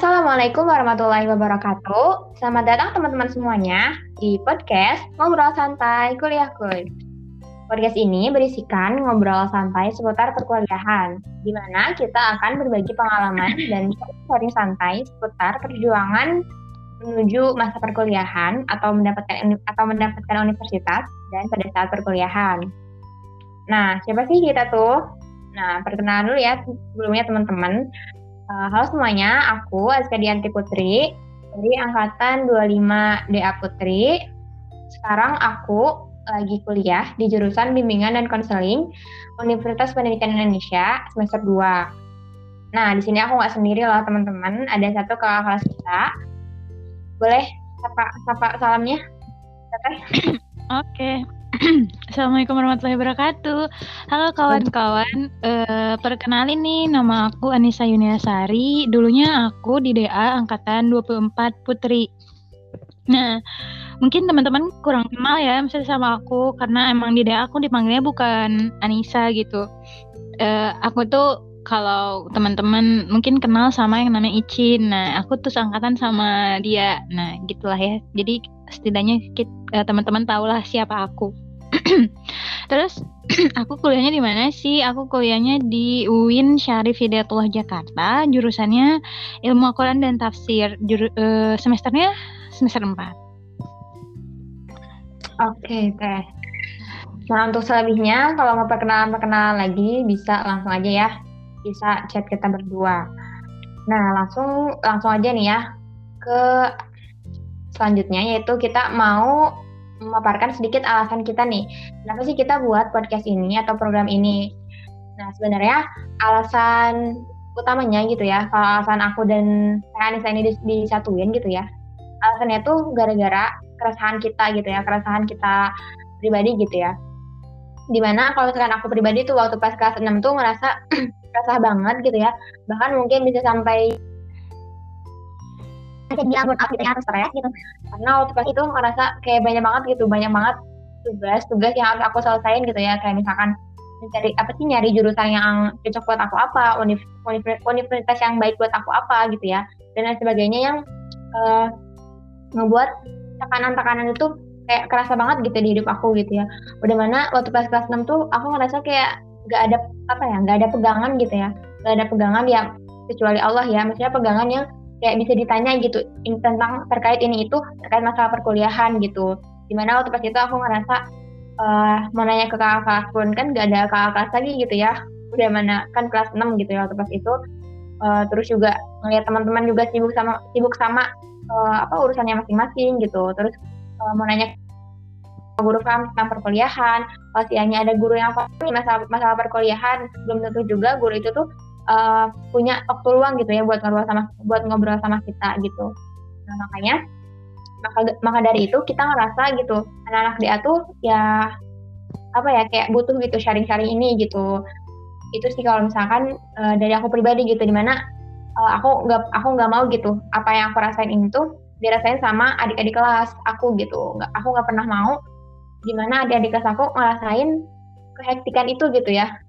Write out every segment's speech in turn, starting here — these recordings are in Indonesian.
Assalamualaikum warahmatullahi wabarakatuh. Selamat datang teman-teman semuanya di podcast Ngobrol Santai Kuliah Kuy. Podcast ini berisikan ngobrol santai seputar perkuliahan, di mana kita akan berbagi pengalaman dan sharing santai seputar perjuangan menuju masa perkuliahan atau mendapatkan atau mendapatkan universitas dan pada saat perkuliahan. Nah, siapa sih kita tuh? Nah, perkenalan dulu ya sebelumnya teman-teman. Uh, halo semuanya, aku Azka Dianti Putri dari angkatan 25 DA Putri. Sekarang aku lagi kuliah di jurusan Bimbingan dan Konseling Universitas Pendidikan Indonesia semester 2. Nah, di sini aku nggak sendiri loh teman-teman, ada satu kakak kelas kita. Boleh sapa, sapa salamnya? Oke. Okay. Assalamualaikum warahmatullahi wabarakatuh. Halo kawan-kawan, uh, perkenalin nih nama aku Anissa Yuniasari. Dulunya aku di DA angkatan 24 Putri. Nah, mungkin teman-teman kurang kenal ya misalnya sama aku karena emang di DA aku dipanggilnya bukan Anissa gitu. Uh, aku tuh kalau teman-teman mungkin kenal sama yang namanya Icin. Nah, aku tuh angkatan sama dia. Nah, gitulah ya. Jadi setidaknya uh, teman-teman tahulah siapa aku. Terus aku kuliahnya di mana sih? Aku kuliahnya di UIN Syarif Hidayatullah Jakarta, jurusannya Ilmu Al-Qur'an dan Tafsir. Juru, uh, semesternya semester 4. Oke, okay, teh. Nah, untuk selebihnya kalau mau perkenalan-perkenalan lagi bisa langsung aja ya. Bisa chat kita berdua. Nah, langsung langsung aja nih ya ke selanjutnya yaitu kita mau memaparkan sedikit alasan kita nih. Kenapa sih kita buat podcast ini atau program ini? Nah, sebenarnya alasan utamanya gitu ya, kalau alasan aku dan Anissa ini disatuin gitu ya, alasannya tuh gara-gara keresahan kita gitu ya, keresahan kita pribadi gitu ya. Di mana kalau misalkan aku pribadi tuh waktu pas kelas 6 tuh ngerasa resah banget gitu ya, bahkan mungkin bisa sampai jadi akun aku gitu ya stres gitu. Karena waktu pas itu ngerasa kayak banyak banget gitu banyak banget tugas-tugas yang harus aku selesaiin gitu ya. Kayak misalkan mencari apa sih nyari jurusan yang cocok buat aku apa universitas yang baik buat aku apa gitu ya. Dan lain sebagainya yang uh, ngebuat tekanan-tekanan itu kayak kerasa banget gitu di hidup aku gitu ya. Udah mana waktu pas kelas 6 tuh aku ngerasa kayak gak ada apa ya gak ada pegangan gitu ya. Gak ada pegangan ya kecuali Allah ya. Maksudnya pegangan yang kayak bisa ditanya gitu tentang terkait ini itu terkait masalah perkuliahan gitu. Di mana waktu pas itu aku ngerasa uh, mau nanya ke kakak kelas pun kan gak ada kakak kelas lagi gitu ya. Udah mana kan kelas 6 gitu ya waktu pas itu. Uh, terus juga ngeliat teman-teman juga sibuk sama sibuk sama uh, apa urusannya masing-masing gitu. Terus uh, mau nanya guru paham tentang perkuliahan pasti hanya ada guru yang apa masalah masalah perkuliahan belum tentu juga guru itu tuh uh, punya waktu luang gitu ya buat ngobrol sama buat ngobrol sama kita gitu. Nah makanya maka maka dari itu kita ngerasa gitu anak-anak dia tuh ya apa ya kayak butuh gitu sharing-sharing ini gitu. Itu sih kalau misalkan uh, dari aku pribadi gitu di mana uh, aku nggak aku nggak mau gitu apa yang aku rasain ini tuh dirasain sama adik-adik kelas aku gitu. Nggak aku nggak pernah mau di mana adik-adik kelas aku ngerasain kehektikan itu gitu ya.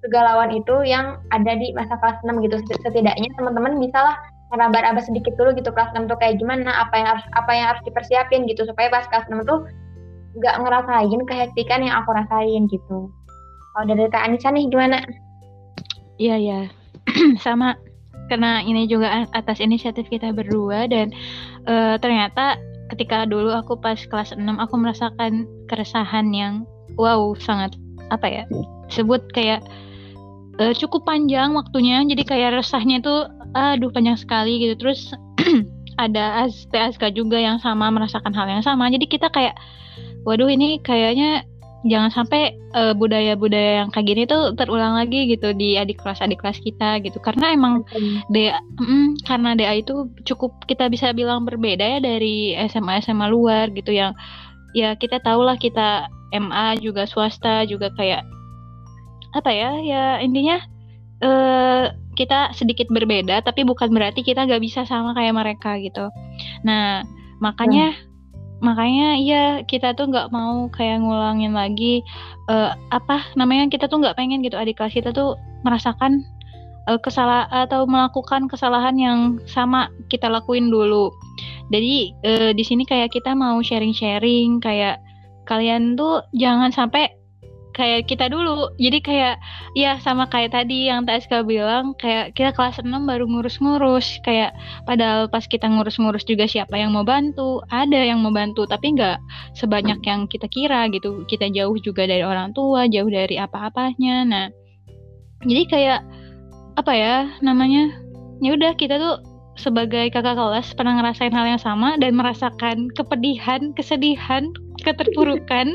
Kegalauan itu yang ada di masa kelas 6 gitu. Setidaknya teman-teman bisa lah meraba-raba sedikit dulu gitu kelas 6 tuh kayak gimana apa yang harus apa yang harus dipersiapin gitu. Supaya pas kelas 6 tuh nggak ngerasain kehektikan yang aku rasain gitu. Kalau dari Kak Anissa nih gimana? Iya ya sama. Karena ini juga atas inisiatif kita berdua dan uh, ternyata ketika dulu aku pas kelas 6 aku merasakan keresahan yang wow sangat apa ya sebut kayak uh, cukup panjang waktunya. Jadi kayak resahnya itu aduh panjang sekali gitu. Terus ada PSK juga yang sama merasakan hal yang sama. Jadi kita kayak waduh ini kayaknya jangan sampai budaya budaya-budaya yang kayak gini tuh terulang lagi gitu di adik kelas adik kelas kita gitu karena emang mm. DA mm, karena DA itu cukup kita bisa bilang berbeda ya dari SMA SMA luar gitu yang ya kita tahulah kita MA juga swasta juga kayak apa ya ya intinya uh, kita sedikit berbeda tapi bukan berarti kita nggak bisa sama kayak mereka gitu nah makanya hmm. Makanya ya kita tuh nggak mau kayak ngulangin lagi uh, apa namanya kita tuh nggak pengen gitu adik kelas kita tuh merasakan uh, kesalah atau melakukan kesalahan yang sama kita lakuin dulu. Jadi uh, di sini kayak kita mau sharing-sharing kayak kalian tuh jangan sampai kayak kita dulu. Jadi kayak ya sama kayak tadi yang Taska bilang kayak kita kelas 6 baru ngurus-ngurus kayak padahal pas kita ngurus-ngurus juga siapa yang mau bantu? Ada yang mau bantu tapi nggak sebanyak yang kita kira gitu. Kita jauh juga dari orang tua, jauh dari apa-apanya. Nah, jadi kayak apa ya namanya ya udah kita tuh sebagai kakak kelas pernah ngerasain hal yang sama dan merasakan kepedihan, kesedihan, keterpurukan,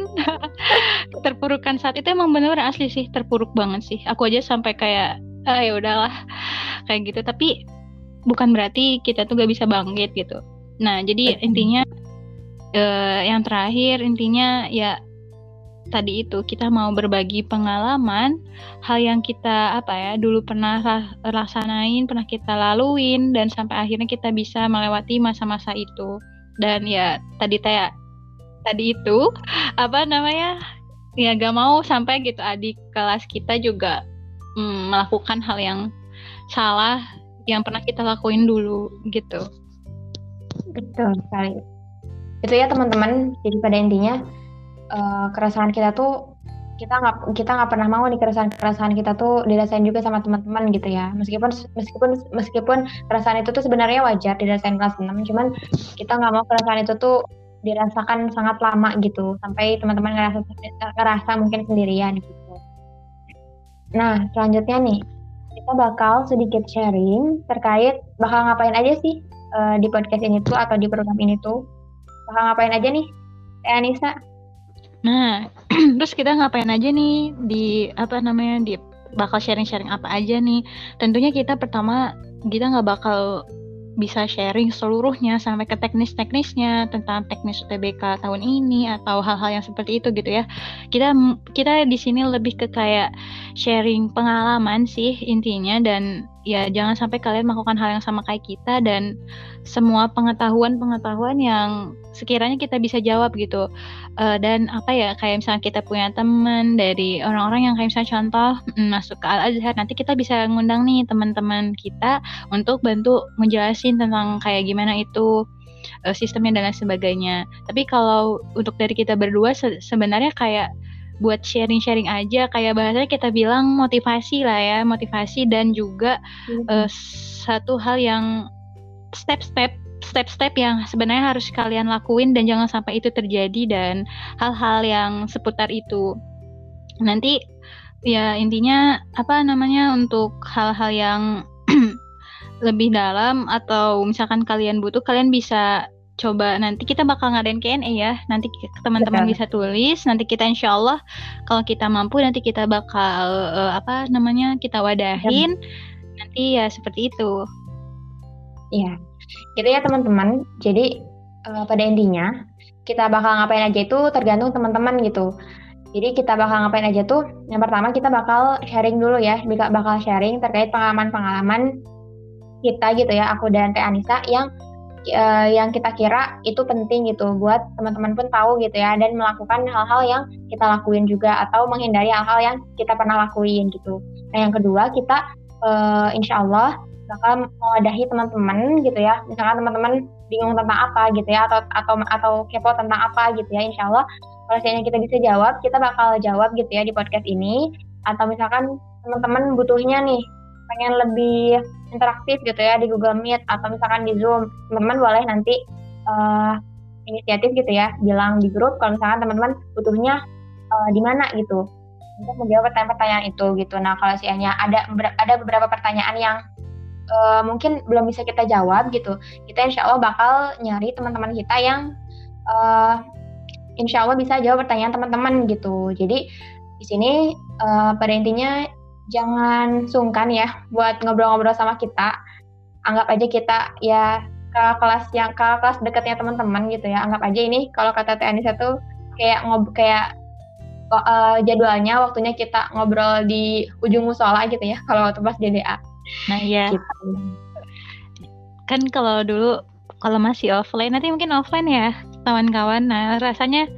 keterpurukan saat itu emang bener-bener asli sih terpuruk banget sih. Aku aja sampai kayak ah, ya udahlah kayak gitu. Tapi bukan berarti kita tuh gak bisa bangkit gitu. Nah jadi intinya eh, yang terakhir intinya ya tadi itu kita mau berbagi pengalaman hal yang kita apa ya dulu pernah laksanain pernah kita laluin dan sampai akhirnya kita bisa melewati masa-masa itu dan ya tadi taya tadi itu apa namanya ya gak mau sampai gitu adik kelas kita juga mm, melakukan hal yang salah yang pernah kita lakuin dulu gitu. Betul sekali. Itu ya teman-teman jadi pada intinya uh, keresahan kita tuh kita nggak kita nggak pernah mau nih keresahan keresahan kita tuh dirasain juga sama teman-teman gitu ya. Meskipun meskipun meskipun keresahan itu tuh sebenarnya wajar dirasain kelas 6 cuman kita nggak mau keresahan itu tuh dirasakan sangat lama gitu. Sampai teman-teman ngerasa ngerasa mungkin sendirian gitu. Nah selanjutnya nih kita bakal sedikit sharing terkait bakal ngapain aja sih uh, di podcast ini tuh atau di program ini tuh. Bakal ngapain aja nih Teh Anissa? Nah, terus kita ngapain aja nih di apa namanya di bakal sharing-sharing apa aja nih? Tentunya kita pertama kita nggak bakal bisa sharing seluruhnya sampai ke teknis-teknisnya tentang teknis UTBK tahun ini atau hal-hal yang seperti itu gitu ya. Kita kita di sini lebih ke kayak sharing pengalaman sih intinya dan ya jangan sampai kalian melakukan hal yang sama kayak kita dan semua pengetahuan-pengetahuan yang sekiranya kita bisa jawab gitu. Uh, dan apa ya kayak misalnya kita punya teman dari orang-orang yang kayak misalnya contoh mm, masuk ke Al Azhar nanti kita bisa ngundang nih teman-teman kita untuk bantu menjelasin tentang kayak gimana itu uh, sistemnya dan lain sebagainya. Tapi kalau untuk dari kita berdua se sebenarnya kayak buat sharing-sharing aja kayak bahasanya kita bilang motivasi lah ya motivasi dan juga hmm. uh, satu hal yang step-step step-step yang sebenarnya harus kalian lakuin dan jangan sampai itu terjadi dan hal-hal yang seputar itu. Nanti ya intinya apa namanya untuk hal-hal yang lebih dalam atau misalkan kalian butuh kalian bisa coba nanti kita bakal ngadain Q&A ya nanti teman-teman bisa tulis nanti kita insya Allah kalau kita mampu nanti kita bakal uh, apa namanya kita wadahin ya. nanti ya seperti itu Iya, gitu ya teman-teman. Jadi uh, pada intinya kita bakal ngapain aja itu tergantung teman-teman gitu. Jadi kita bakal ngapain aja tuh. Yang pertama kita bakal sharing dulu ya, bakal sharing terkait pengalaman-pengalaman kita gitu ya, aku dan Teh Anissa yang uh, yang kita kira itu penting gitu buat teman-teman pun tahu gitu ya dan melakukan hal-hal yang kita lakuin juga atau menghindari hal-hal yang kita pernah lakuin gitu. Nah yang kedua kita uh, insya Allah bakal mewadahi teman-teman gitu ya misalkan teman-teman bingung tentang apa gitu ya atau atau atau kepo tentang apa gitu ya insya Allah kalau misalnya kita bisa jawab kita bakal jawab gitu ya di podcast ini atau misalkan teman-teman butuhnya nih pengen lebih interaktif gitu ya di Google Meet atau misalkan di Zoom teman-teman boleh nanti uh, inisiatif gitu ya bilang di grup kalau misalkan teman-teman butuhnya uh, di mana gitu untuk menjawab pertanyaan-pertanyaan itu gitu. Nah kalau misalnya ada ada beberapa pertanyaan yang uh, mungkin belum bisa kita jawab gitu, kita insya Allah bakal nyari teman-teman kita yang uh, insya Allah bisa jawab pertanyaan teman-teman gitu. Jadi di sini uh, pada intinya jangan sungkan ya buat ngobrol-ngobrol sama kita. Anggap aja kita ya ke kelas yang ke kelas dekatnya teman-teman gitu ya. Anggap aja ini kalau kata Teh Anissa tuh kayak ngob kayak uh, jadwalnya waktunya kita ngobrol di ujung musola gitu ya kalau waktu pas DDA. Nah iya. Gitu. Kan kalau dulu kalau masih offline nanti mungkin offline ya kawan-kawan. Nah rasanya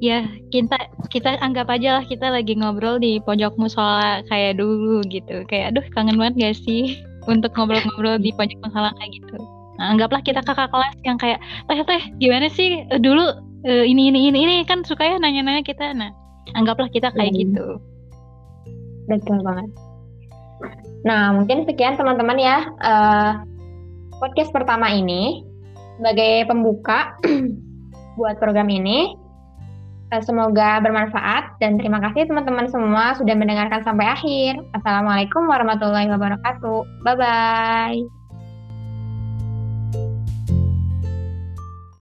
ya kita kita anggap aja lah kita lagi ngobrol di pojok musola kayak dulu gitu. Kayak aduh kangen banget gak sih untuk ngobrol-ngobrol di pojok musola kayak gitu? Nah, anggaplah kita kakak kelas yang kayak teh teh gimana sih? Eh, dulu uh, ini ini ini ini kan suka ya nanya-nanya kita. Nah anggaplah kita kayak hmm. gitu. Betul banget. Nah mungkin sekian teman-teman ya. Uh, podcast pertama ini sebagai pembuka buat program ini. Eh, semoga bermanfaat dan terima kasih teman-teman semua sudah mendengarkan sampai akhir. Assalamualaikum warahmatullahi wabarakatuh. Bye bye.